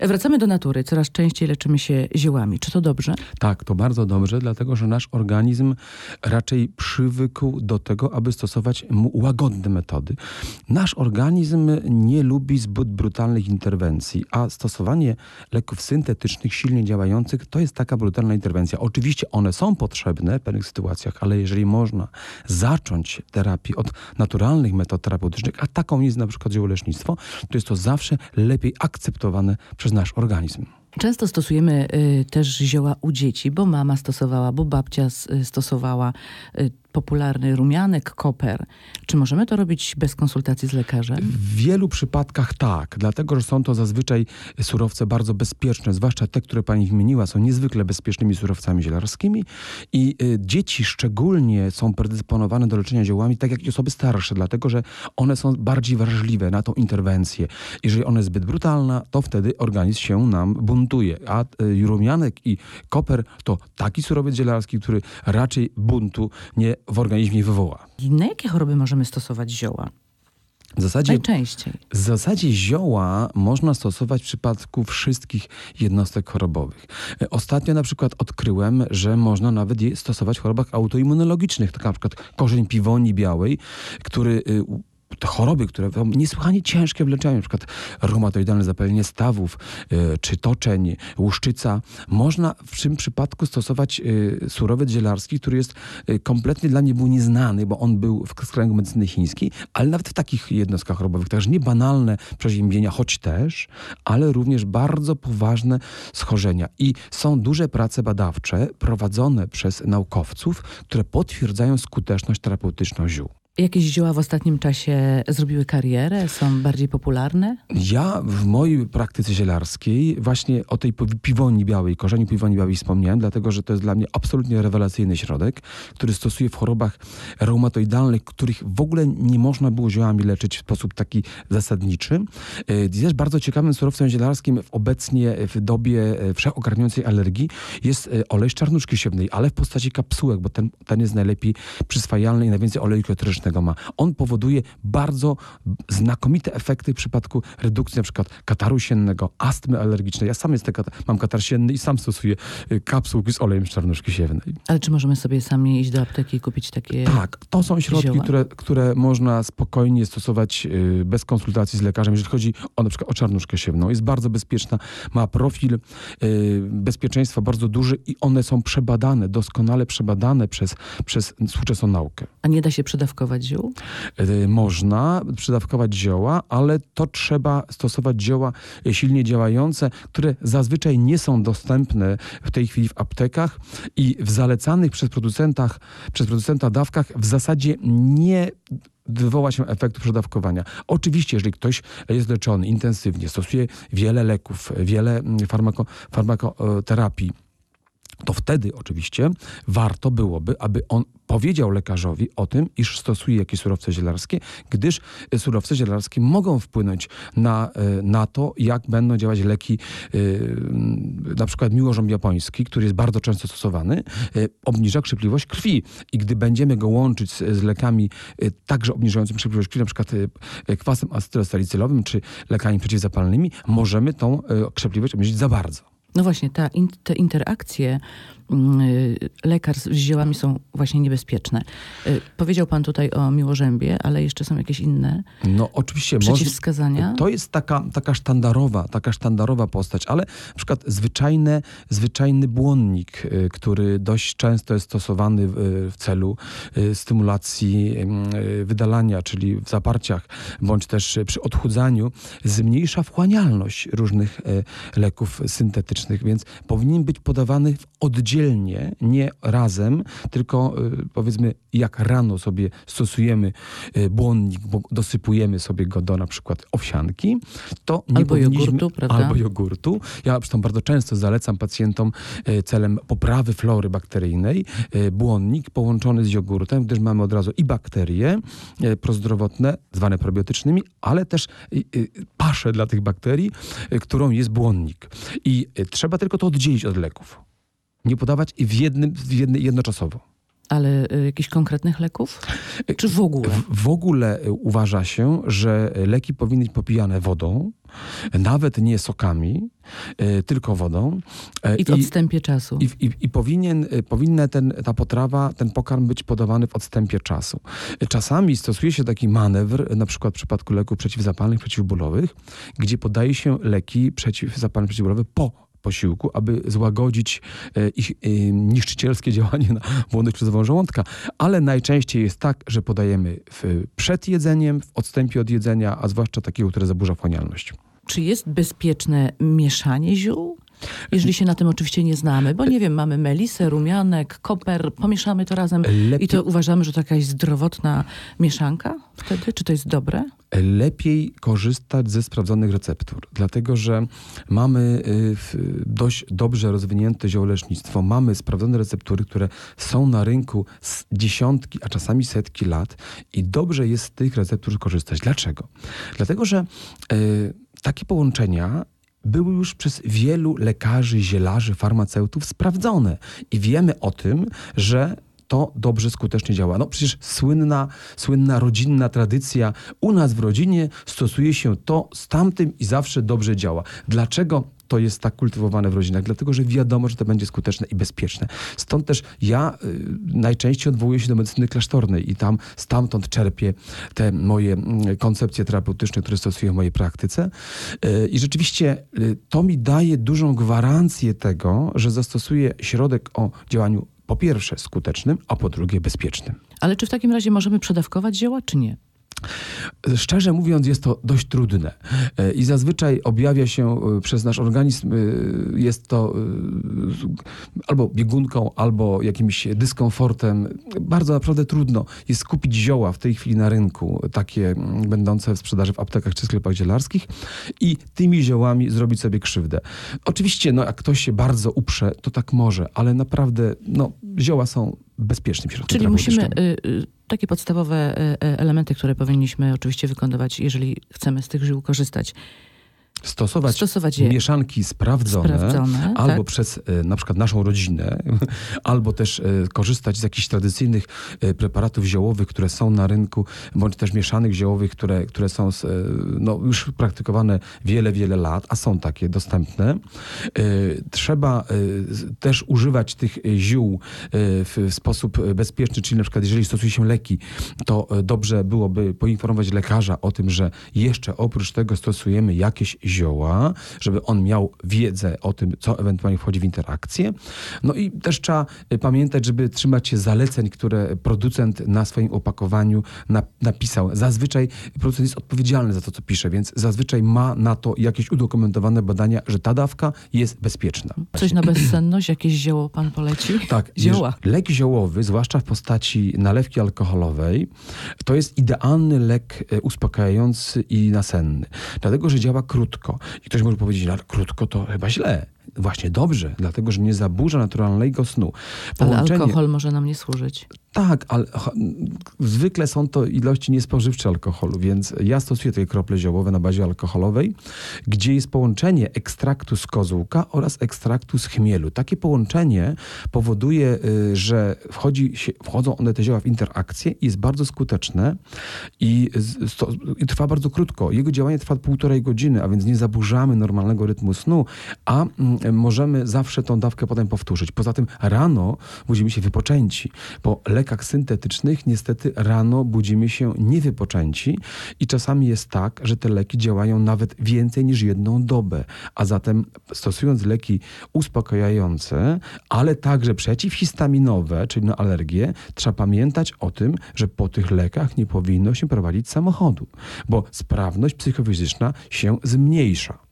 Wracamy do natury. Coraz częściej leczymy się ziołami. Czy to dobrze? Tak, to bardzo dobrze, dlatego że nasz organizm raczej przywykł do tego, aby stosować mu łagodne metody. Nasz organizm nie lubi zbyt brutalnych interwencji, a stosowanie leków syntetycznych, silnie działających, to jest taka brutalna interwencja. Oczywiście one są potrzebne w pewnych sytuacjach, ale jeżeli można zacząć terapię od naturalnych metod terapeutycznych, a taką jest na przykład ziołolecznictwo, to jest to zawsze lepiej akceptowane przez nasz organizm. Często stosujemy y, też zioła u dzieci, bo mama stosowała, bo babcia y, stosowała y, popularny rumianek, koper. Czy możemy to robić bez konsultacji z lekarzem? W wielu przypadkach tak, dlatego że są to zazwyczaj surowce bardzo bezpieczne, zwłaszcza te, które pani wymieniła, są niezwykle bezpiecznymi surowcami zielarskimi i y, dzieci szczególnie są predysponowane do leczenia ziołami, tak jak i osoby starsze, dlatego że one są bardziej wrażliwe na tą interwencję. Jeżeli ona jest zbyt brutalna, to wtedy organizm się nam buntuje, a y, rumianek i koper to taki surowiec zielarski, który raczej buntu nie w organizmie wywoła. I na jakie choroby możemy stosować zioła? W zasadzie Najczęściej. W zasadzie zioła można stosować w przypadku wszystkich jednostek chorobowych. E, Ostatnio na przykład odkryłem, że można nawet je stosować w chorobach autoimmunologicznych, tak na przykład korzeń piwoni białej, który y, te choroby, które są niesłychanie ciężkie w leczeniu, przykład reumatoidalne zapalenie stawów, y, czy toczeń, łuszczyca, można w tym przypadku stosować y, surowiec zielarski, który jest y, kompletnie dla mnie był nieznany, bo on był w kręgu medycyny chińskiej, ale nawet w takich jednostkach chorobowych, także nie banalne przeziębienia, choć też, ale również bardzo poważne schorzenia. I są duże prace badawcze prowadzone przez naukowców, które potwierdzają skuteczność terapeutyczną ziół. Jakieś zioła w ostatnim czasie zrobiły karierę? Są bardziej popularne? Ja w mojej praktyce zielarskiej właśnie o tej pi- piwoni białej, korzeniu piwoni białej wspomniałem, dlatego że to jest dla mnie absolutnie rewelacyjny środek, który stosuję w chorobach reumatoidalnych, których w ogóle nie można było ziołami leczyć w sposób taki zasadniczy. E, Też bardzo ciekawym surowcem zielarskim w obecnie w dobie e, wszechogarniającej alergii jest e, olej czarnuszki siewnej, ale w postaci kapsułek, bo ten, ten jest najlepiej przyswajalny i najwięcej oleju eterycznego ma. On powoduje bardzo znakomite efekty w przypadku redukcji na przykład kataru siennego, astmy alergicznej. Ja sam jestem, mam katar sienny i sam stosuję y, kapsułki z olejem z czarnuszki siewnej. Ale czy możemy sobie sami iść do apteki i kupić takie... Tak, to są środki, Zioła? które, które można spokojnie stosować y, bez konsultacji z lekarzem, jeżeli chodzi o na przykład o czarnuszkę siewną. Jest bardzo bezpieczna, ma profil y, bezpieczeństwa bardzo duży i one są przebadane, doskonale przebadane przez, przez współczesną naukę. A nie da się przedawkować ziół? Y, Można przydawkować zioła, ale to trzeba stosować zioła y, silnie działające, które zazwyczaj nie są dostępne w tej chwili w aptekach i w zalecanych przez, producentach, przez producenta dawkach w zasadzie nie wywoła się efektu przedawkowania. Oczywiście, jeżeli ktoś jest leczony intensywnie, stosuje wiele leków, wiele mm, farmako, farmakoterapii, to wtedy oczywiście warto byłoby, aby on powiedział lekarzowi o tym, iż stosuje jakieś surowce zielarskie, gdyż y, surowce zielarskie mogą wpłynąć na, y, na to, jak będą działać leki, y, na przykład miłożąb japoński, który jest bardzo często stosowany, obniża krzepliwość krwi i gdy będziemy go łączyć z, z lekami także obniżającymi krzepliwość krwi, na przykład kwasem acetylosalicylowym czy lekami przeciwzapalnymi, możemy tą krzepliwość obniżyć za bardzo. No właśnie, ta, in, te interakcje mm, y, lekarz z ziołami są właśnie niebezpieczne. Y, Powiedział pan tutaj o miłożębie, ale jeszcze są jakieś inne No oczywiście przeciwwskazania? To jest taka, taka sztandarowa, taka sztandarowa postać, ale na przykład zwyczajne, zwyczajny błonnik, y, który dość często jest stosowany w, celu stymulacji wydalania, czyli w zaparciach, bądź też przy odchudzaniu, zmniejsza wchłanialność różnych leków syntetycznych, więc powinien być podawany w- oddzielnie, nie razem, tylko y, powiedzmy jak rano sobie stosujemy y, błonnik, bo dosypujemy sobie go do na przykład owsianki, to nie Albo jogurtu, prawda? Albo jogurtu. Ja zresztą bardzo często zalecam pacjentom y, celem poprawy flory bakteryjnej błonnik połączony z jogurtem, gdyż mamy od razu i bakterie prozdrowotne, zwane probiotycznymi, ale też paszę dla tych bakterii, którą jest błonnik. I trzeba tylko to oddzielić od leków. Nie podawać w jednym, w jednoczasowo. Ale y, jakichś konkretnych leków? Czy w ogóle? W, w ogóle y, uważa się, że leki powinny być popijane wodą, nawet nie sokami, e, tylko wodą. E, I w odstępie czasu. I, i, i powinien, powinna ten, ta potrawa, ten pokarm być podawany w odstępie czasu. Czasami stosuje się taki manewr, na przykład w przypadku leków przeciwzapalnych, przeciwbólowych, gdzie podaje się leki przeciwzapalne, przeciwbólowe po posiłku, aby złagodzić e, ich e, niszczycielskie działanie na błonę śluzową żołądka. Ale najczęściej jest tak, że podajemy w, przed jedzeniem, w odstępie od jedzenia, a zwłaszcza takiego, które zaburza wchłanialność. Czy jest bezpieczne mieszanie ziół? Jeżeli się na tym oczywiście nie znamy, bo nie wiem, mamy melisę, rumianek, koper, pomieszamy to razem Lepiej... i to uważamy, że to jakaś zdrowotna mieszanka wtedy? Czy to jest dobre? Lepiej korzystać ze sprawdzonych receptur, dlatego że mamy y, dość dobrze rozwinięte ziołolecznictwo, mamy sprawdzone receptury, które są na rynku z dziesiątki, a czasami setki lat i dobrze jest z tych receptur korzystać. Dlaczego? Dlatego, że y, takie połączenia były już przez wielu lekarzy, zielarzy, farmaceutów sprawdzone. I wiemy o tym, że to dobrze, skutecznie działa. No przecież słynna, słynna rodzinna tradycja. U nas w rodzinie stosuje się to z tamtym i zawsze dobrze działa. Dlaczego to jest tak kultywowane w rodzinach, dlatego że wiadomo, że to będzie skuteczne i bezpieczne. Stąd też ja y, najczęściej odwołuję się do medycyny klasztornej i tam stamtąd czerpię te moje y, koncepcje terapeutyczne, które stosuję w mojej praktyce. Y, I rzeczywiście y, to mi daje dużą gwarancję tego, że zastosuję środek o działaniu po pierwsze skutecznym, a po drugie bezpiecznym. Ale czy w takim razie możemy przedawkować zioła, czy nie? Szczerze mówiąc, jest to dość trudne e, i zazwyczaj objawia się e, przez nasz organizm, e, jest to albo biegunką, albo jakimś dyskomfortem. Bardzo naprawdę trudno jest kupić zioła w tej chwili na rynku, takie będące w sprzedaży w aptekach czy sklepach zielarskich i tymi ziołami zrobić sobie krzywdę. Oczywiście, no, jak ktoś się bardzo uprze, to tak może, ale naprawdę no, zioła są bezpiecznym środkiem Czyli musimy y, y, takie podstawowe y, y, elementy, które powinniśmy oczywiście wykonywać, jeżeli chcemy z tych żył korzystać stosować, stosować mieszanki sprawdzone, sprawdzone albo tak? przez e, na przykład naszą rodzinę, albo też e, korzystać z jakichś tradycyjnych e, preparatów ziołowych, które są na rynku, bądź też mieszanych ziołowych, które, które są no, już praktykowane wiele, wiele lat, a są takie dostępne. Trzeba też używać tych ziół w sposób bezpieczny, czyli na przykład jeżeli stosuje się leki, to dobrze byłoby poinformować lekarza o tym, że jeszcze oprócz tego stosujemy jakieś zioła, żeby on miał wiedzę o tym, co ewentualnie wchodzi w interakcję. No i też trzeba y, pamiętać, żeby trzymać się zaleceń, które producent na swoim opakowaniu napisał. Zazwyczaj producent jest odpowiedzialny za to, co pisze, więc zazwyczaj ma na to jakieś udokumentowane badania, że ta dawka jest bezpieczna. Coś na bezsenność? Jakieś zioło pan poleci? Tak. Zioła. Lek ziołowy, zwłaszcza w postaci nalewki alkoholowej, to jest idealny lek y, uspokajający i nasenny. Dlatego, że działa krótko krótko. I ktoś może powiedzieć, ale krótko to chyba źle właśnie dobrze, dlatego że nie zaburza naturalnego snu. Połączenie... Ale alkohol może nam nie służyć. Tak, ale zwykle są to ilości niespożywcze alkoholu, więc ja stosuję tutaj krople ziołowe na bazie alkoholowej, gdzie jest połączenie ekstraktu z kozłka oraz ekstraktu z chmielu. Takie połączenie powoduje, y, że wchodzi się, wchodzą one te zioła w interakcję i jest bardzo skuteczne i, i trwa bardzo krótko. Jego działanie trwa półtorej godziny, a więc nie zaburzamy normalnego rytmu snu, a mm, możemy zawsze tą dawkę potem powtórzyć. Poza tym rano budzimy się wypoczęci, bo lek lekach syntetycznych niestety rano budzimy się niewypoczęci i czasami jest tak, że te leki działają nawet więcej niż jedną dobę. A zatem stosując leki uspokajające, ale także przeciwhistaminowe, czyli na alergię, trzeba pamiętać o tym, że po tych lekach nie powinno się prowadzić samochodu, bo sprawność psychofizyczna się zmniejsza.